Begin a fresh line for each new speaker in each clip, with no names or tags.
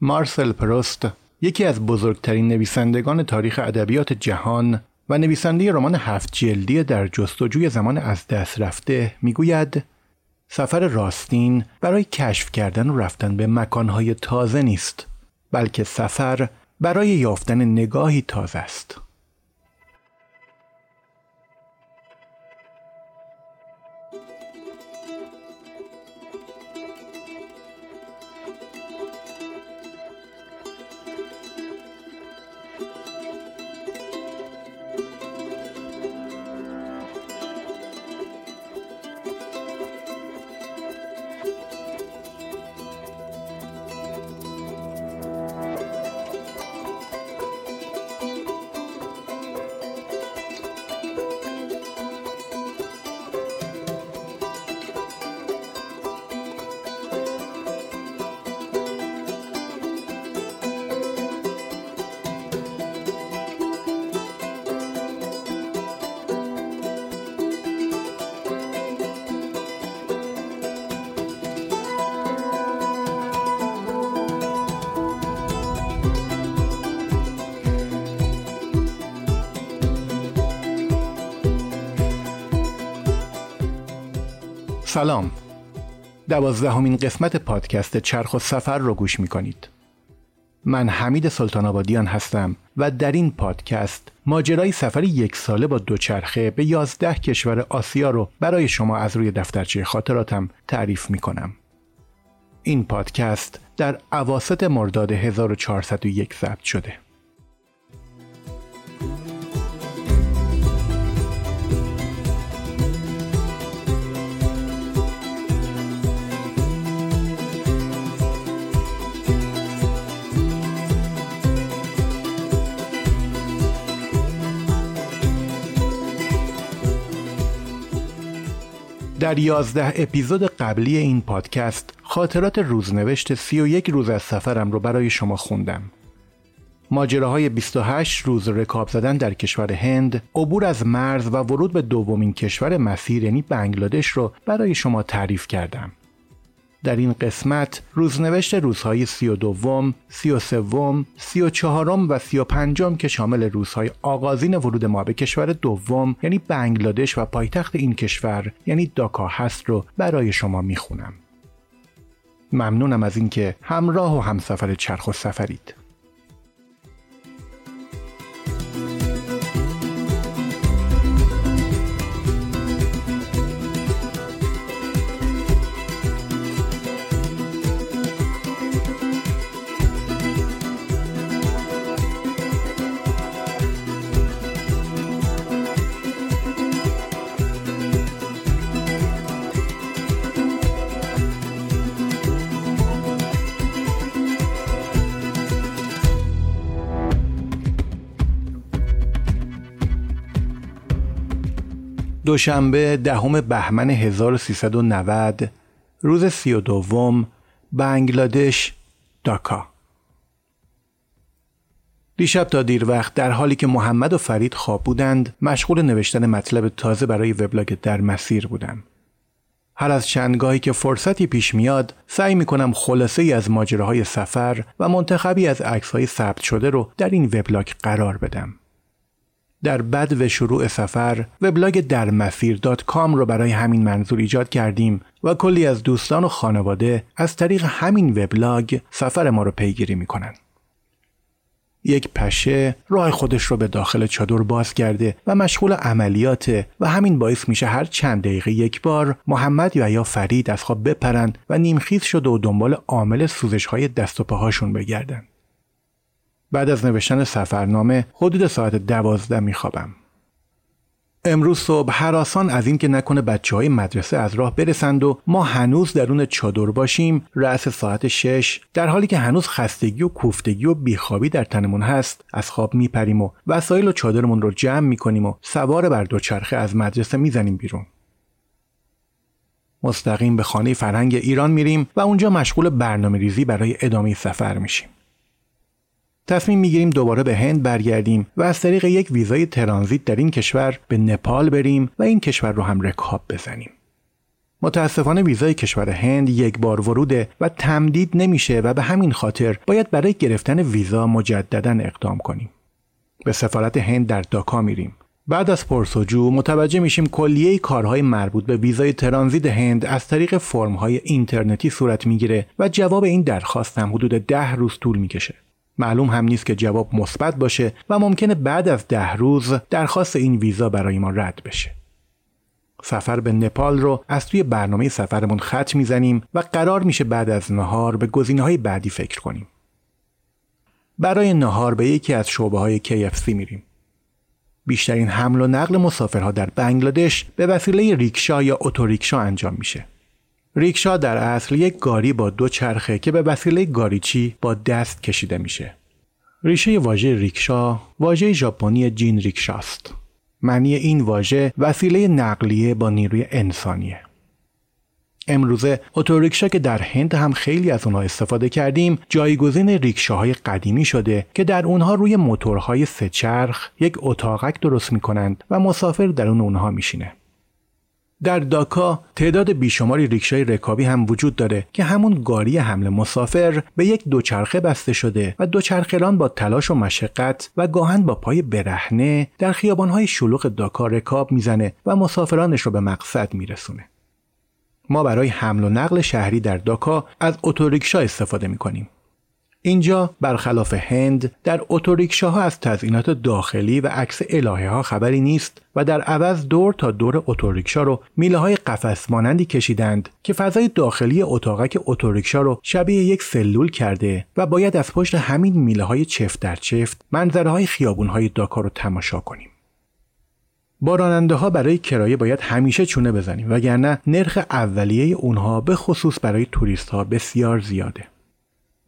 مارسل پروست یکی از بزرگترین نویسندگان تاریخ ادبیات جهان و نویسنده رمان هفت جلدی در جستجوی زمان از دست رفته می‌گوید سفر راستین برای کشف کردن و رفتن به مکانهای تازه نیست بلکه سفر برای یافتن نگاهی تازه است. سلام دوازدهمین قسمت پادکست چرخ و سفر رو گوش می کنید. من حمید سلطان آبادیان هستم و در این پادکست ماجرای سفر یک ساله با دوچرخه به یازده کشور آسیا رو برای شما از روی دفترچه خاطراتم تعریف می کنم. این پادکست در عواست مرداد 1401 ضبط شده. در یازده اپیزود قبلی این پادکست خاطرات روزنوشت سی و یک روز از سفرم رو برای شما خوندم. ماجراهای 28 روز رکاب زدن در کشور هند، عبور از مرز و ورود به دومین کشور مسیر یعنی بنگلادش رو برای شما تعریف کردم. در این قسمت روزنوشت روزهای سی و دوم، سی و سوم، سی و چهارم و سی و پنجم که شامل روزهای آغازین ورود ما به کشور دوم یعنی بنگلادش و پایتخت این کشور یعنی داکا هست رو برای شما می‌خونم. ممنونم از اینکه همراه و همسفر چرخ و سفرید. دوشنبه دهم بهمن 1390 روز سی و دوم بنگلادش داکا. دیشب تا دیر وقت در حالی که محمد و فرید خواب بودند مشغول نوشتن مطلب تازه برای وبلاگ در مسیر بودم. هر از چندگاهی که فرصتی پیش میاد سعی می‌کنم خلاصه ای از ماجراهای سفر و منتخبی از عکس های ثبت شده رو در این وبلاگ قرار بدم. در بد و شروع سفر وبلاگ در دات رو برای همین منظور ایجاد کردیم و کلی از دوستان و خانواده از طریق همین وبلاگ سفر ما رو پیگیری می‌کنن. یک پشه راه خودش رو به داخل چادر باز کرده و مشغول عملیاته و همین باعث میشه هر چند دقیقه یک بار محمد یا یا فرید از خواب بپرند و نیمخیز شده و دنبال عامل سوزش های دست و پاهاشون بگردن. بعد از نوشتن سفرنامه حدود ساعت دوازده میخوابم. امروز صبح حراسان از اینکه نکنه بچه های مدرسه از راه برسند و ما هنوز درون چادر باشیم رأس ساعت شش در حالی که هنوز خستگی و کوفتگی و بیخوابی در تنمون هست از خواب میپریم و وسایل و چادرمون رو جمع می‌کنیم و سوار بر دوچرخه از مدرسه می‌زنیم بیرون مستقیم به خانه فرهنگ ایران میریم و اونجا مشغول برنامه ریزی برای ادامه سفر میشیم تصمیم می‌گیریم دوباره به هند برگردیم و از طریق یک ویزای ترانزیت در این کشور به نپال بریم و این کشور رو هم رکاب بزنیم. متاسفانه ویزای کشور هند یک بار وروده و تمدید نمیشه و به همین خاطر باید برای گرفتن ویزا مجددا اقدام کنیم. به سفارت هند در داکا میریم. بعد از پرسجو متوجه میشیم کلیه کارهای مربوط به ویزای ترانزیت هند از طریق فرمهای اینترنتی صورت می‌گیره و جواب این درخواست هم حدود ده روز طول می‌کشه. معلوم هم نیست که جواب مثبت باشه و ممکنه بعد از ده روز درخواست این ویزا برای ما رد بشه. سفر به نپال رو از توی برنامه سفرمون خط می‌زنیم و قرار میشه بعد از نهار به گزینه های بعدی فکر کنیم. برای نهار به یکی از شعبه های KFC میریم. بیشترین حمل و نقل مسافرها در بنگلادش به وسیله ریکشا یا اتوریکشا انجام میشه. ریکشا در اصل یک گاری با دو چرخه که به وسیله گاریچی با دست کشیده میشه. ریشه واژه ریکشا واژه ژاپنی جین ریکشاست. معنی این واژه وسیله نقلیه با نیروی انسانیه. امروزه اتوریکشا که در هند هم خیلی از اونها استفاده کردیم جایگزین ریکشاهای قدیمی شده که در اونها روی موتورهای سه چرخ یک اتاقک درست می‌کنند و مسافر در اون اونها میشینه. در داکا تعداد بیشماری ریکشای رکابی هم وجود داره که همون گاری حمل مسافر به یک دوچرخه بسته شده و دوچرخهران با تلاش و مشقت و گاهن با پای برهنه در خیابانهای شلوغ داکا رکاب می‌زنه و مسافرانش رو به مقصد میرسونه. ما برای حمل و نقل شهری در داکا از اتوریکشا استفاده می‌کنیم. اینجا برخلاف هند در اتوریکشاها از تزئینات داخلی و عکس الهه ها خبری نیست و در عوض دور تا دور اتوریکشا رو میله های قفس مانندی کشیدند که فضای داخلی اتاقک اتوریکشا رو شبیه یک سلول کرده و باید از پشت همین میله های چفت در چفت منظره های خیابون های داکا رو تماشا کنیم. با راننده ها برای کرایه باید همیشه چونه بزنیم وگرنه نرخ اولیه اونها به خصوص برای توریست ها بسیار زیاده.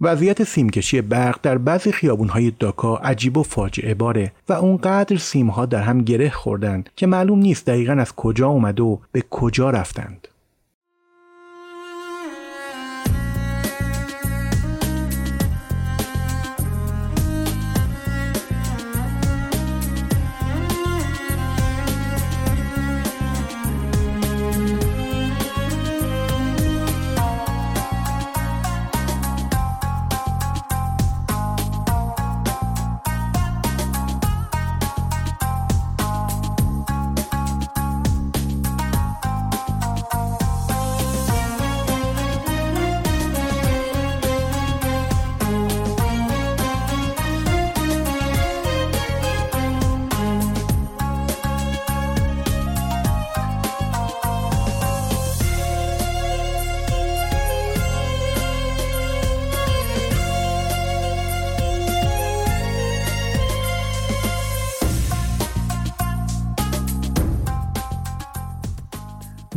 وضعیت سیمکشی برق در بعضی خیابونهای داکا عجیب و فاجعه باره و اونقدر سیمها در هم گره خوردند که معلوم نیست دقیقا از کجا اومده و به کجا رفتند.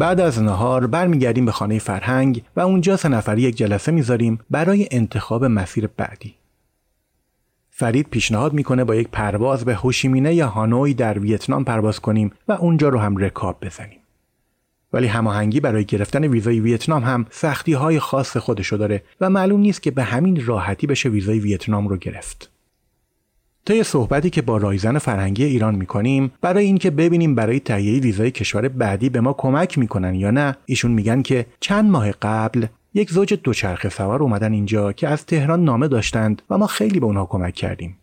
بعد از نهار برمیگردیم به خانه فرهنگ و اونجا سه نفری یک جلسه می‌ذاریم برای انتخاب مسیر بعدی. فرید پیشنهاد می‌کنه با یک پرواز به هوشیمینه یا هانوی در ویتنام پرواز کنیم و اونجا رو هم رکاب بزنیم. ولی هماهنگی برای گرفتن ویزای ویتنام هم سختی های خاص خودشو داره و معلوم نیست که به همین راحتی بشه ویزای ویتنام رو گرفت. طی صحبتی که با رایزن فرهنگی ایران می‌کنیم برای اینکه ببینیم برای تهیه ویزای کشور بعدی به ما کمک می‌کنن یا نه ایشون میگن که چند ماه قبل یک زوج دوچرخه سوار اومدن اینجا که از تهران نامه داشتند و ما خیلی به اونها کمک کردیم.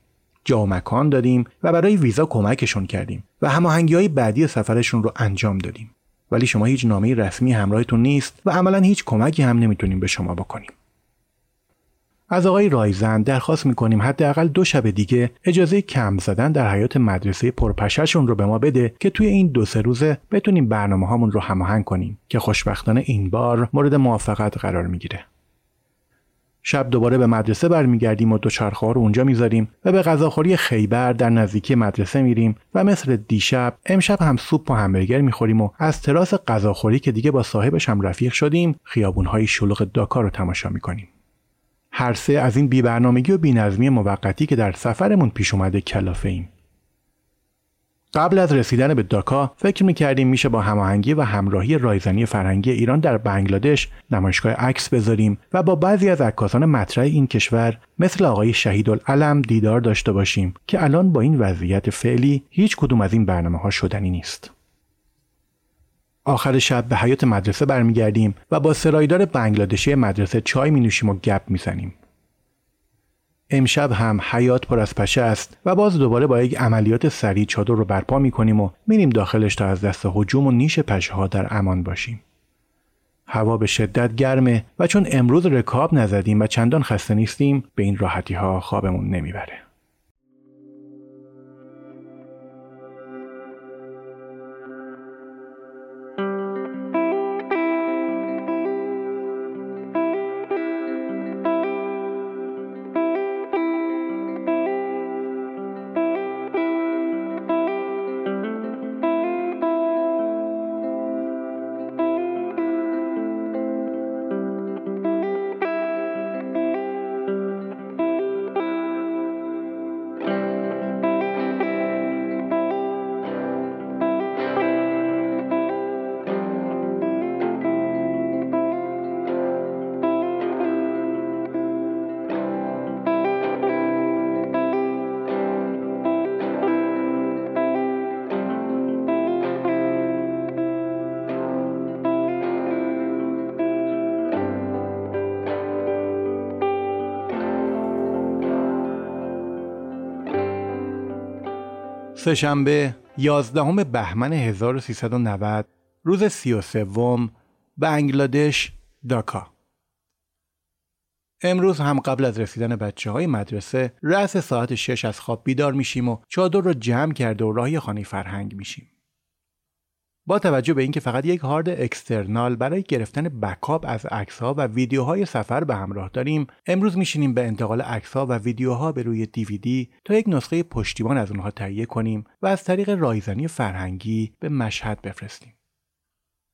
جا و مکان دادیم و برای ویزا کمکشون کردیم و هماهنگی های بعدی سفرشون رو انجام دادیم. ولی شما هیچ نامه رسمی همراهتون نیست و عملا هیچ کمکی هم نمی‌تونیم به شما بکنیم. از آقای رایزن درخواست می‌کنیم حداقل دو شب دیگه اجازه کم زدن در حیات مدرسه پرپششون رو به ما بده که توی این دو سه روزه بتونیم برنامه هامون رو هماهنگ کنیم که خوشبختانه این بار مورد موافقت قرار می‌گیره. شب دوباره به مدرسه برمیگردیم و دوچرخه رو اونجا می‌ذاریم و به غذاخوری خیبر در نزدیکی مدرسه میریم و مثل دیشب امشب هم سوپ و همبرگر می‌خوریم و از تراس غذاخوری که دیگه با صاحبش هم رفیق شدیم خیابونهای شلوغ داکا رو تماشا می‌کنیم. هر سه از این بیبرنامگی و بینظمی موقتی که در سفرمون پیش اومده کلافه ایم. قبل از رسیدن به داکا فکر می‌کردیم میشه با هماهنگی و همراهی رایزنی فرهنگی ایران در بنگلادش نمایشگاه عکس بذاریم و با بعضی از عکاسان مطرح این کشور مثل آقای شهیدالعلم دیدار داشته باشیم که الان با این وضعیت فعلی هیچ کدوم از این برنامه ها شدنی نیست. آخر شب به حیات مدرسه برمیگردیم و با سرایدار بنگلادشی مدرسه چای می نوشیم و گپ می‌زنیم. امشب هم حیات پر از پشه است و باز دوباره با یک عملیات سریع چادر رو برپا می کنیم و میریم داخلش تا از دست هجوم و نیش پشه ها در امان باشیم. هوا به شدت گرمه و چون امروز رکاب نزدیم و چندان خسته نیستیم به این راحتی ها خوابمون نمی‌بره. سهشنبه 11 بهمن 1390 روز 33 بنگلادش داکا امروز هم قبل از رسیدن بچه های مدرسه رأس ساعت 6 از خواب بیدار میشیم و چادر رو جمع کرده و راهی خانه فرهنگ میشیم. با توجه به اینکه فقط یک هارد اکسترنال برای گرفتن بکاپ از ها و ویدیوهای سفر به همراه داریم امروز میشینیم به انتقال ها و ویدیوها به روی دیویدی تا یک نسخه پشتیبان از اونها تهیه کنیم و از طریق رایزنی فرهنگی به مشهد بفرستیم.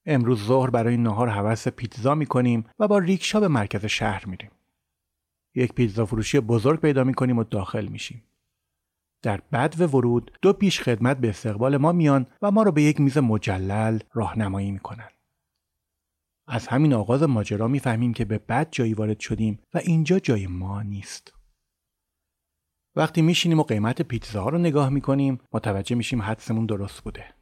امروز ظهر برای نهار حوس پیتزا می‌کنیم و با ریکشا به مرکز شهر میریم. یک پیتزا فروشی بزرگ پیدا می‌کنیم و داخل میشیم. در بد و ورود دو پیش خدمت به استقبال ما میان و ما رو به یک میز مجلل راهنمایی می‌کنن. از همین آغاز ماجرا می‌فهمیم که به بد جایی وارد شدیم و اینجا جای ما نیست. وقتی میشینیم و قیمت پیتزا ها رو نگاه می‌کنیم متوجه میشیم حدسمون درست بوده.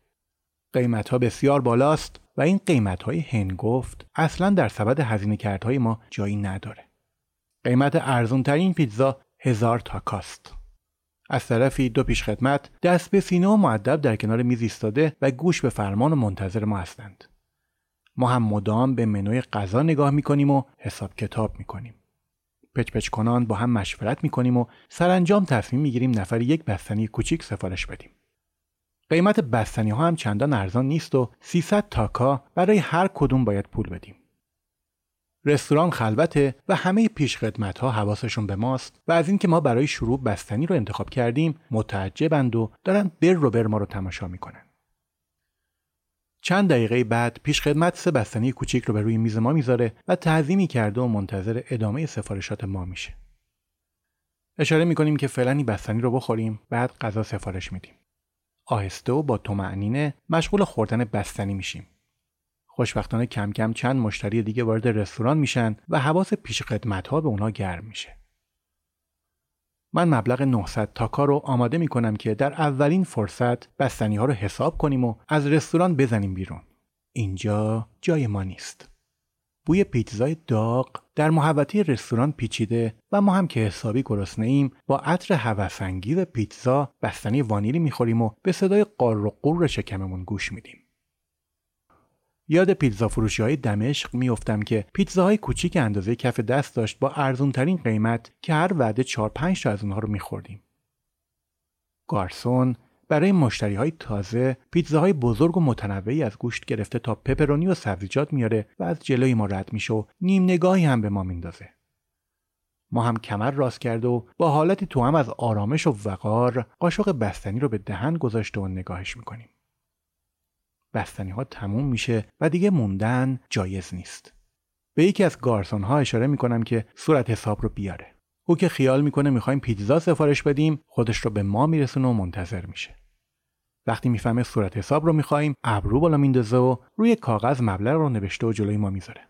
قیمت ها بسیار بالاست و این قیمت های هنگفت اصلا در سبد هزینه کردهای ما جایی نداره. قیمت ارزون ترین پیتزا هزار تاکاست. از طرفی دو پیش خدمت دست به سینه و معدب در کنار میز ایستاده و گوش به فرمان و منتظر ما هستند. ما هم مدام به منوی غذا نگاه می‌کنیم و حساب کتاب می‌کنیم. پچ پچ کنان با هم مشورت می‌کنیم و سرانجام تصمیم می‌گیریم نفر یک بستنی کوچیک سفارش بدیم. قیمت بستنی ها هم چندان ارزان نیست و 300 تاکا برای هر کدوم باید پول بدیم. رستوران خلوته و همه پیشخدمت ها حواسشون به ماست و از اینکه ما برای شروع بستنی رو انتخاب کردیم متعجبند و دارن بر رو بر ما رو تماشا می‌کنن. چند دقیقه بعد پیشخدمت سه بستنی کوچیک رو به روی میز ما می‌ذاره و تعظیمی کرده و منتظر ادامه سفارشات ما میشه. اشاره می‌کنیم که فعلا این بستنی رو بخوریم بعد غذا سفارش میدیم. آهسته و با تومعنینه مشغول خوردن بستنی میشیم. خوشبختانه کم کم چند مشتری دیگه وارد رستوران میشن و حواس پیش خدمت ها به اونا گرم میشه. من مبلغ 900 تاکا رو آماده می‌کنم که در اولین فرصت بستنی ها رو حساب کنیم و از رستوران بزنیم بیرون. اینجا جای ما نیست. بوی پیتزای داغ در محوطه رستوران پیچیده و ما هم که حسابی گرسنه ایم با عطر هوسانگیز پیتزا بستنی وانیلی می‌خوریم و به صدای قار و قور شکممون گوش میدیم. یاد پیتزا فروشی های دمشق میافتم که پیتزاهای کوچیک اندازه کف دست داشت با ارزون ترین قیمت که هر وعده 4 5 تا از اونها رو میخوردیم. گارسون برای مشتری های تازه پیتزاهای بزرگ و متنوعی از گوشت گرفته تا پپرونی و سبزیجات میاره و از جلوی ما رد میشه و نیم نگاهی هم به ما میندازه. ما هم کمر راست کرده و با حالتی تو از آرامش و وقار قاشق بستنی رو به دهن گذاشته و نگاهش می‌کنیم. بستنی ها تموم میشه و دیگه موندن جایز نیست. به یکی از گارسون ها اشاره می‌کنم که صورت حساب رو بیاره. او که خیال می‌کنه می‌خوایم پیتزا سفارش بدیم خودش رو به ما میرسونه و منتظر میشه. وقتی می‌فهمه صورت حساب رو می‌خوایم ابرو بالا میندازه و روی کاغذ مبلغ رو نوشته و جلوی ما می‌ذاره.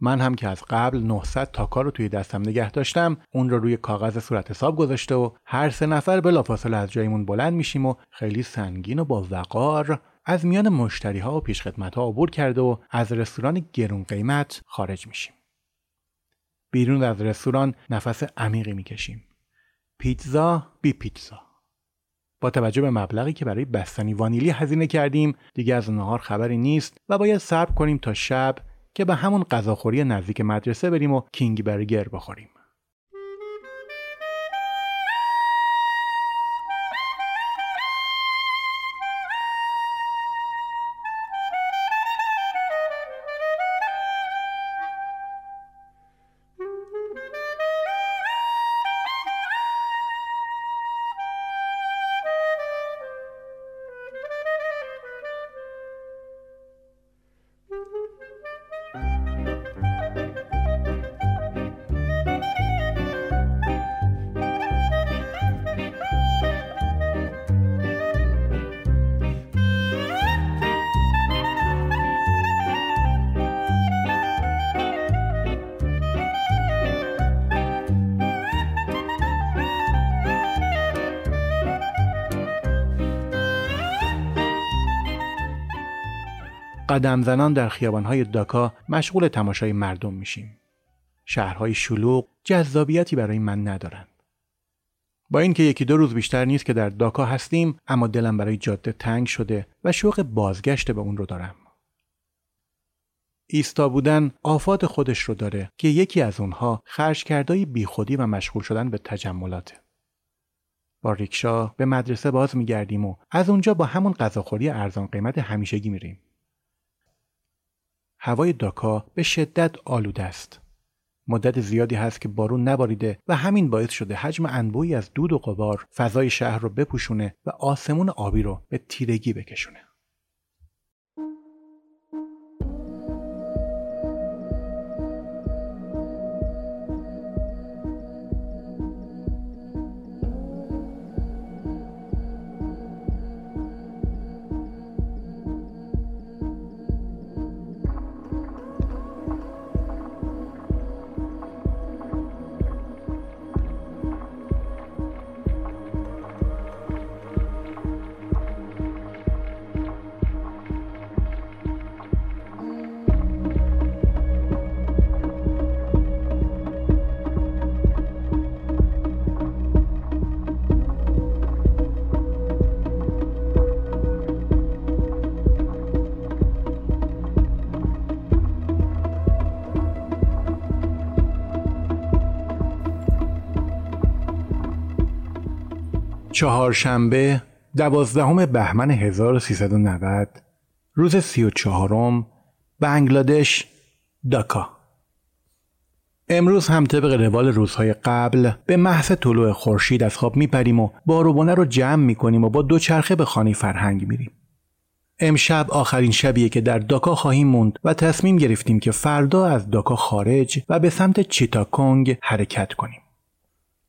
من هم که از قبل 900 تاکا رو توی دستم نگه داشتم اون رو روی کاغذ صورت حساب گذاشته و هر سه نفر بلافاصله از جایمون بلند میشیم و خیلی سنگین و با وقار از میان مشتری ها و پیشخدمت ها عبور کرده و از رستوران گرون قیمت خارج میشیم. بیرون از رستوران نفس عمیقی می‌کشیم. پیتزا بی پیتزا. با توجه به مبلغی که برای بستنی وانیلی هزینه کردیم دیگه از نهار خبری نیست و باید صبر کنیم تا شب که به همون غذاخوری نزدیک مدرسه بریم و کینگ برگر بخوریم. قدم زنان در خیابانهای داکا مشغول تماشای مردم میشیم. شهرهای شلوغ جذابیتی برای من ندارند. با اینکه یکی دو روز بیشتر نیست که در داکا هستیم اما دلم برای جاده تنگ شده و شوق بازگشت به اون رو دارم. ایستا بودن آفات خودش رو داره که یکی از اونها خرجکردهای بیخودی و مشغول شدن به تجملاته. با ریکشا به مدرسه باز میگردیم و از اونجا با همون غذاخوری ارزان قیمت همیشگی میریم. هوای داکا به شدت آلوده است. مدت زیادی هست که بارون نباریده و همین باعث شده حجم انبوهی از دود و غبار فضای شهر رو بپوشونه و آسمون آبی رو به تیرگی بکشونه. چهارشنبه دوازدهم بهمن 1390 روز سی و چهارم بنگلادش داکا امروز هم طبق روال روزهای قبل به محض طلوع خورشید از خواب میپریم و باروبونه رو جمع می‌کنیم و با دوچرخه به خانه فرهنگ میریم. امشب آخرین شبیه که در داکا خواهیم موند و تصمیم گرفتیم که فردا از داکا خارج و به سمت چیتاکونگ حرکت کنیم.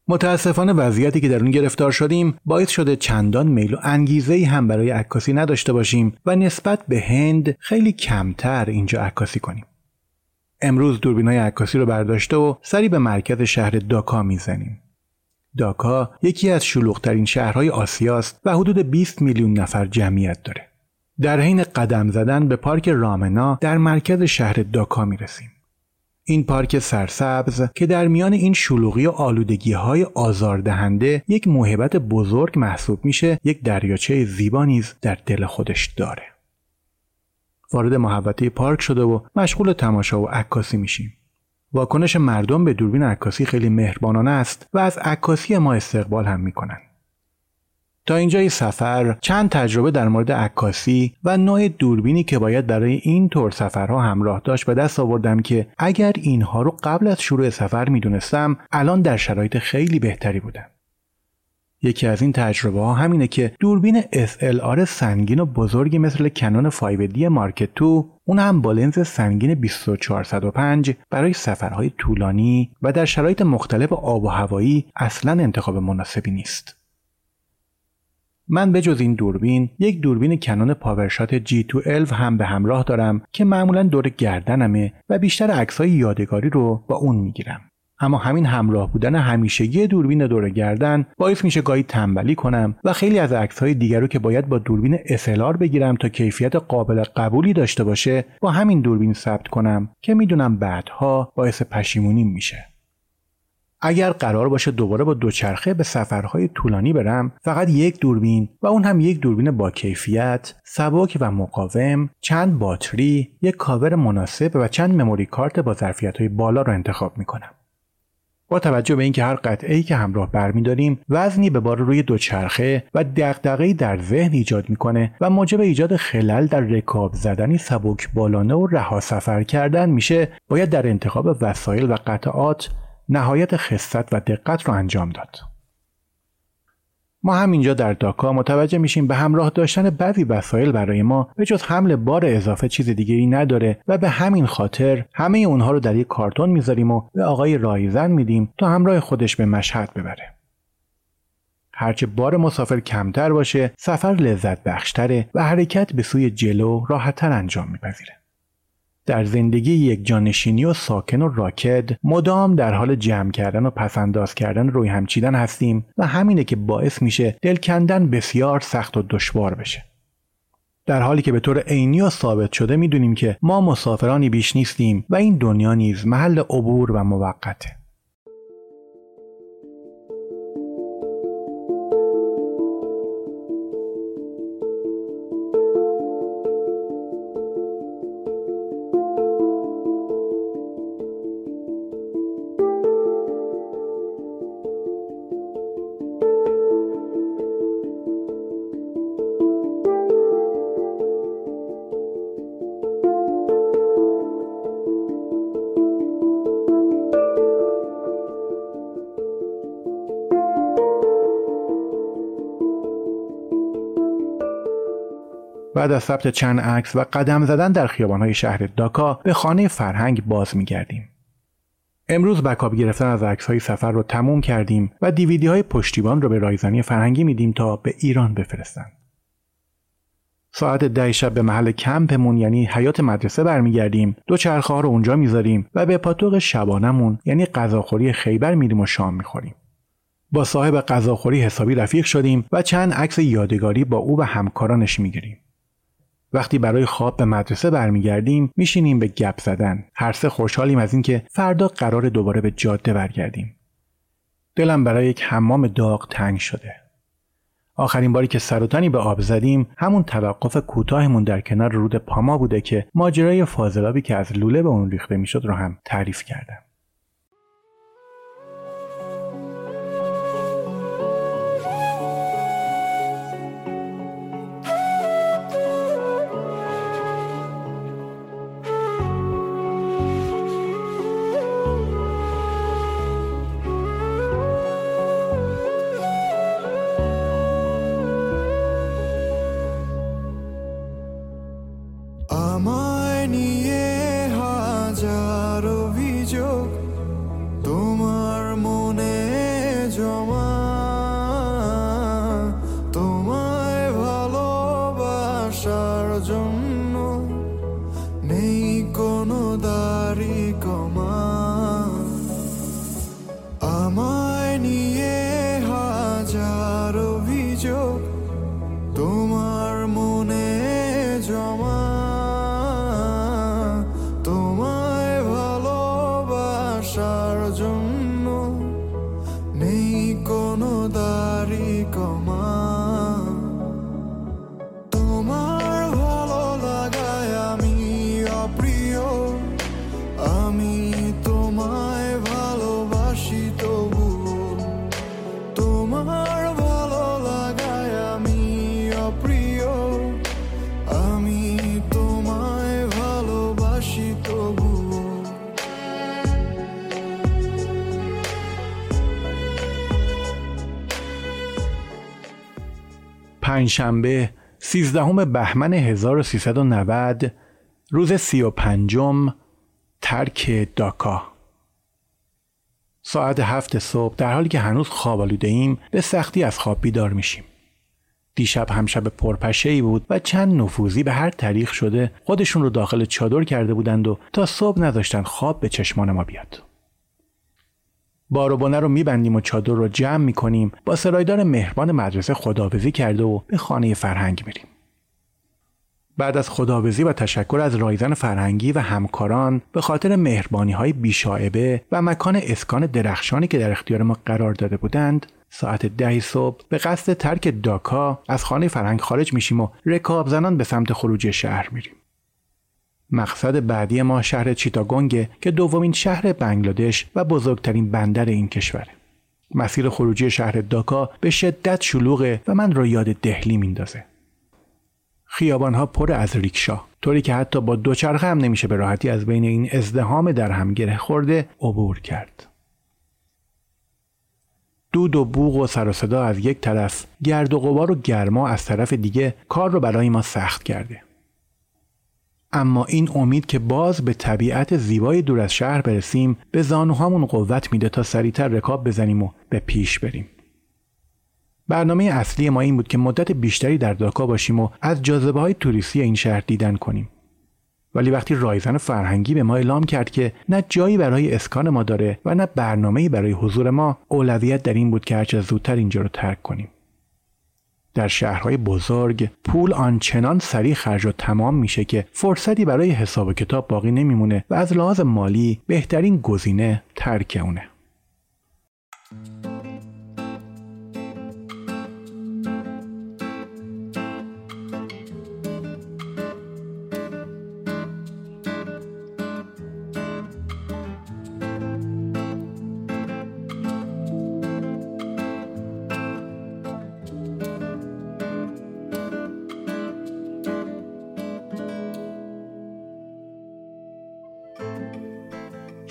متاسفانه وضعیتی که در اون گرفتار شدیم باعث شده چندان میل و انگیزه هم برای عکاسی نداشته باشیم و نسبت به هند خیلی کمتر اینجا عکاسی کنیم. امروز دوربینای عکاسی رو برداشته و سری به مرکز شهر داکا می‌زنیم. داکا یکی از شلوغترین شهرهای آسیاست و حدود 20 میلیون نفر جمعیت داره. در حین قدم زدن به پارک رامنا در مرکز شهر داکا می‌رسیم. این پارک سرسبز که در میان این شلوغی و آلودگی های آزاردهنده یک موهبت بزرگ محسوب میشه یک دریاچه زیبا نیز در دل خودش داره. وارد محوطه پارک شده و مشغول تماشا و عکاسی میشیم. واکنش مردم به دوربین عکاسی خیلی مهربانانه است و از عکاسی ما استقبال هم می‌کنند. تا اینجای سفر چند تجربه در مورد عکاسی و نوع دوربینی که باید برای این طور سفرها همراه داشت به دست آوردم که اگر اینها رو قبل از شروع سفر می‌دونستم الان در شرایط خیلی بهتری بودم. یکی از این تجربه ها همینه که دوربین SLR سنگین و بزرگی مثل کنون 5D مارکت 2 اون هم با لنز سنگین 2405 برای سفرهای طولانی و در شرایط مختلف آب و هوایی اصلا انتخاب مناسبی نیست. من به جز این دوربین یک دوربین کنون پاورشات G211 هم به همراه دارم که معمولا دور گردنمه و بیشتر عکسهای یادگاری رو با اون می‌گیرم. اما همین همراه بودن همیشگی دوربین دور گردن باعث میشه گاهی تنبلی کنم و خیلی از عکس های دیگر رو که باید با دوربین SLR بگیرم تا کیفیت قابل قبولی داشته باشه با همین دوربین ثبت کنم که می‌دونم بعدها باعث پشیمونیم میشه اگر قرار باشه دوباره با دوچرخه به سفرهای طولانی برم فقط یک دوربین و اون هم یک دوربین با کیفیت سبک و مقاوم چند باتری یک کاور مناسب و چند مموری کارت با ظرفیت های بالا رو انتخاب می‌کنم. با توجه به اینکه هر قطعه ای که همراه برمیداریم وزنی به بار روی دوچرخه و دغدغه‌ای در ذهن ایجاد می‌کنه و موجب ایجاد خلل در رکاب زدنی سبک بالانه و رها سفر کردن میشه باید در انتخاب وسایل و قطعات نهایت خصت و دقت رو انجام داد. ما همینجا در داکا متوجه میشیم به همراه داشتن بعضی وسایل برای ما به جز حمل بار اضافه چیز دیگه ای نداره و به همین خاطر همه اونها رو در یک کارتون می‌ذاریم و به آقای رایزن میدیم تا همراه خودش به مشهد ببره. هرچه بار مسافر کمتر باشه سفر لذت بخشتره و حرکت به سوی جلو راحتتر انجام میپذیره. در زندگی یک جانشینی و ساکن و راکد مدام در حال جمع کردن و پسنداز کردن روی هم چیدن هستیم و همینه که باعث میشه دل کندن بسیار سخت و دشوار بشه. در حالی که به طور عینی و ثابت شده می‌دونیم که ما مسافرانی بیش نیستیم و این دنیا نیز محل عبور و موقته. بعد از ثبت چند عکس و قدم زدن در خیابانهای شهر داکا به خانه فرهنگ باز میگردیم. امروز بکاپ گرفتن از عکس های سفر رو تموم کردیم و دیویدی های پشتیبان رو به رایزنی فرهنگی میدیم تا به ایران بفرستند. ساعت ده شب به محل کمپمون یعنی حیات مدرسه برمیگردیم دو چرخه ها رو اونجا می‌ذاریم و به پاتوق شبانمون یعنی غذاخوری خیبر میریم و شام می‌خوریم با صاحب غذاخوری حسابی رفیق شدیم و چند عکس یادگاری با او و همکارانش می‌گیریم وقتی برای خواب به مدرسه برمیگردیم میشینیم به گپ زدن. هر سه خوشحالیم از اینکه فردا قرار دوباره به جاده برگردیم. دلم برای یک حمام داغ تنگ شده. آخرین باری که سر به آب زدیم همون توقف کوتاهمون در کنار رود پاما بوده که ماجرای فاضلابی که از لوله به اون ریخته می‌شد رو هم تعریف کردم. پنجشنبه 13 بهمن 1390 روز سی و پنجم ترک داکا. ساعت هفت صبح در حالی که هنوز خواب آلوده ایم به سختی از خواب بیدار میشیم. دیشب هم شب پرپشه ای بود و چند نفوذی به هر طریق شده خودشون رو داخل چادر کرده بودند و تا صبح نذاشتن خواب به چشمان ما بیاد. بار و بنه رو میبندیم و چادر رو جمع می‌کنیم با سرایدار مهربان مدرسه خداوزی کرده و به خانه فرهنگ میریم بعد از خداوزی و تشکر از رایزن فرهنگی و همکاران به خاطر مهربانی های بیشاعبه و مکان اسکان درخشانی که در اختیار ما قرار داده بودند ساعت ده صبح به قصد ترک داکا از خانه فرهنگ خارج میشیم و رکاب زنان به سمت خروجی شهر میریم. مقصد بعدی ما شهر چیتاگونگه که دومین شهر بنگلادش و بزرگترین بندر این کشوره. مسیر خروجی شهر داکا به شدت شلوغه و من رو یاد دهلی میندازه. خیابانها پر از ریکشا طوری که حتی با دوچرخه هم نمیشه به راحتی از بین این ازدهام در هم گره خورده عبور کرد. دود و بوغ و سر و صدا از یک طرف گرد و غبار و گرما از طرف دیگه کار رو برای ما سخت کرده اما این امید که باز به طبیعت زیبای دور از شهر برسیم به زانوهامون قوت میده تا سریعتر رکاب بزنیم و به پیش بریم. برنامه اصلی ما این بود که مدت بیشتری در داکا باشیم و از جاذبه های توریستی این شهر دیدن کنیم. ولی وقتی رایزن فرهنگی به ما اعلام کرد که نه جایی برای اسکان ما داره و نه برنامه‌ای برای حضور ما اولویت در این بود که هرچه زودتر اینجا رو ترک کنیم. در شهرهای بزرگ پول آنچنان سریع خرج و تمام میشه که فرصتی برای حساب و کتاب باقی نمیمونه و از لحاظ مالی بهترین گزینه ترک اونه.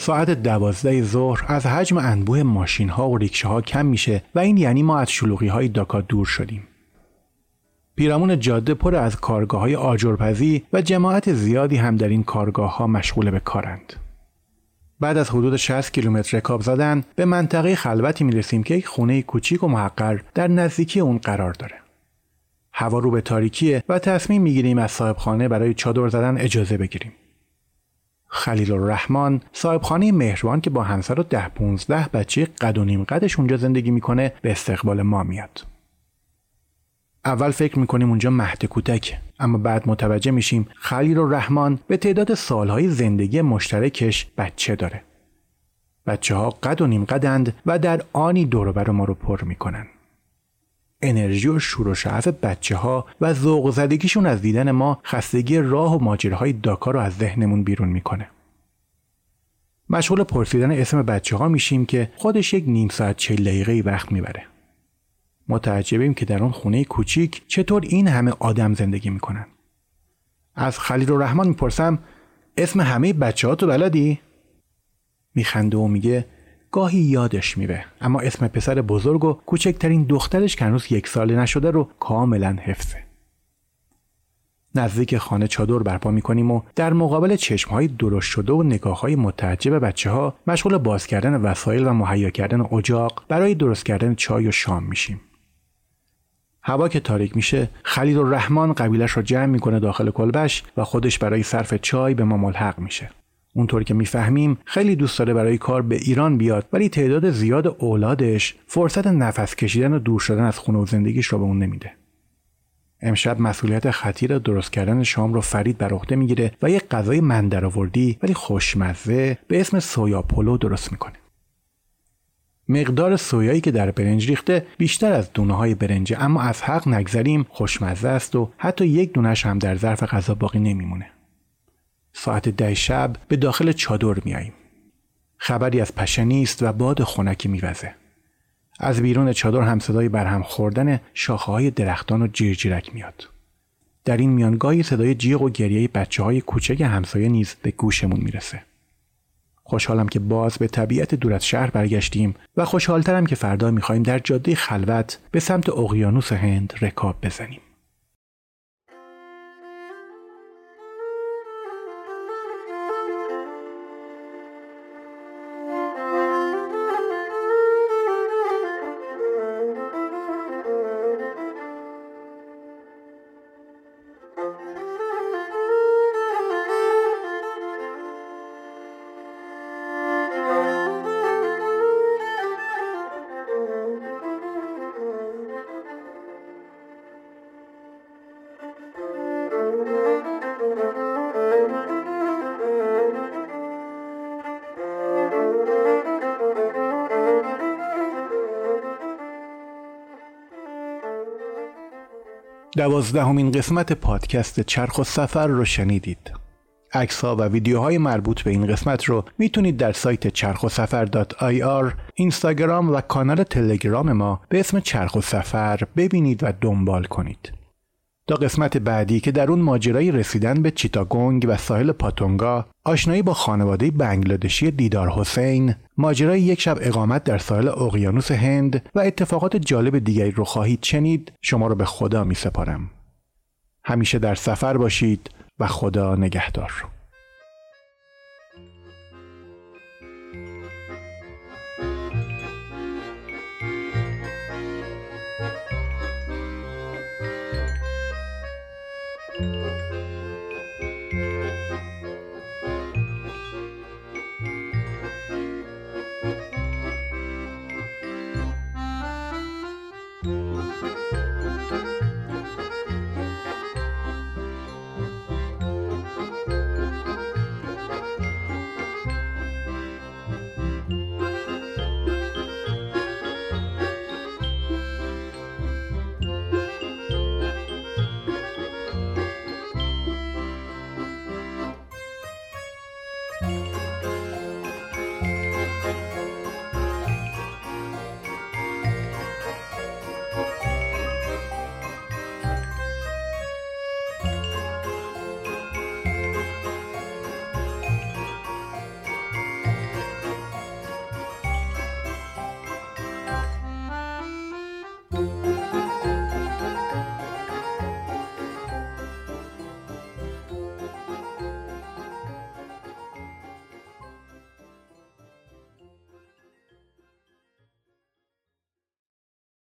ساعت دوازده ظهر از حجم انبوه ماشین ها و ریکشه ها کم میشه و این یعنی ما از شلوغی های داکا دور شدیم. پیرامون جاده پر از کارگاه های آجرپزی و جماعت زیادی هم در این کارگاه ها مشغول به کارند. بعد از حدود 60 کیلومتر رکاب زدن به منطقه خلوتی می‌رسیم که یک خونه کوچیک و محقر در نزدیکی اون قرار داره. هوا رو به تاریکیه و تصمیم می‌گیریم از صاحب خانه برای چادر زدن اجازه بگیریم. خلیل الرحمن صاحبخانه مهربان که با همسر و ده پونزده بچه قد و نیم قدش اونجا زندگی می‌کنه به استقبال ما میاد. اول فکر می‌کنیم اونجا مهد کودک اما بعد متوجه میشیم خلیل الرحمن به تعداد سالهای زندگی مشترکش بچه داره. بچه ها قد و نیم قدند و در آنی دور ما رو پر می‌کنن. انرژی و شور و شعف بچه ها و ذوق زدگیشون از دیدن ما خستگی راه و ماجرهای داکا رو از ذهنمون بیرون می‌کنه. مشغول پرسیدن اسم بچه ها میشیم که خودش یک نیم ساعت چه دقیقه وقت می‌بره. متعجبیم که در اون خونه کوچیک چطور این همه آدم زندگی می‌کنن. از خلیل و رحمان می‌پرسم اسم همه بچه ها تو بلدی؟ میخنده و میگه گاهی یادش میره اما اسم پسر بزرگ و کوچکترین دخترش که هنوز یک ساله نشده رو کاملا حفظه نزدیک خانه چادر برپا می‌کنیم و در مقابل چشمهای درشت شده و نگاه های متعجب بچه ها مشغول باز کردن وسایل و مهیا کردن اجاق برای درست کردن چای و شام میشیم. هوا که تاریک میشه خلیل الرحمن قبیلش رو جمع می‌کنه داخل کلبش و خودش برای صرف چای به ما ملحق میشه. اونطور که می‌فهمیم خیلی دوست داره برای کار به ایران بیاد ولی تعداد زیاد اولادش فرصت نفس کشیدن و دور شدن از خونه و زندگیش رو به اون نمیده. امشب مسئولیت خطیر درست کردن شام رو فرید بر عهده می‌گیره و یک غذای من درآوردی ولی خوشمزه به اسم سویا پلو درست می‌کنه. مقدار سویایی که در برنج ریخته بیشتر از دونه های برنجه اما از حق نگذریم خوشمزه است و حتی یک دونش هم در ظرف غذا باقی نمیمونه. ساعت ده شب به داخل چادر میاییم. خبری از پشه نیست و باد خنکی میوزه. از بیرون چادر هم صدای برهم خوردن شاخه های درختان و جیرجیرک میاد. در این میانگاهی صدای جیغ و گریه بچه های کوچک همسایه نیز به گوشمون می‌رسه. خوشحالم که باز به طبیعت دور از شهر برگشتیم و خوشحالترم که فردا می‌خوایم در جاده خلوت به سمت اقیانوس هند رکاب بزنیم. دوازدهمین قسمت پادکست چرخ و سفر رو شنیدید. عکس ها و ویدیوهای مربوط به این قسمت رو می‌تونید در سایت چرخ و سفر اینستاگرام و کانال تلگرام ما به اسم چرخ و سفر ببینید و دنبال کنید. تا قسمت بعدی که در اون ماجرای رسیدن به چیتاگونگ و ساحل پاتونگا، آشنایی با خانواده بنگلادشی دیدار حسین، ماجرای یک شب اقامت در ساحل اقیانوس هند و اتفاقات جالب دیگری رو خواهید شنید، شما رو به خدا می سپارم. همیشه در سفر باشید و خدا نگهدار.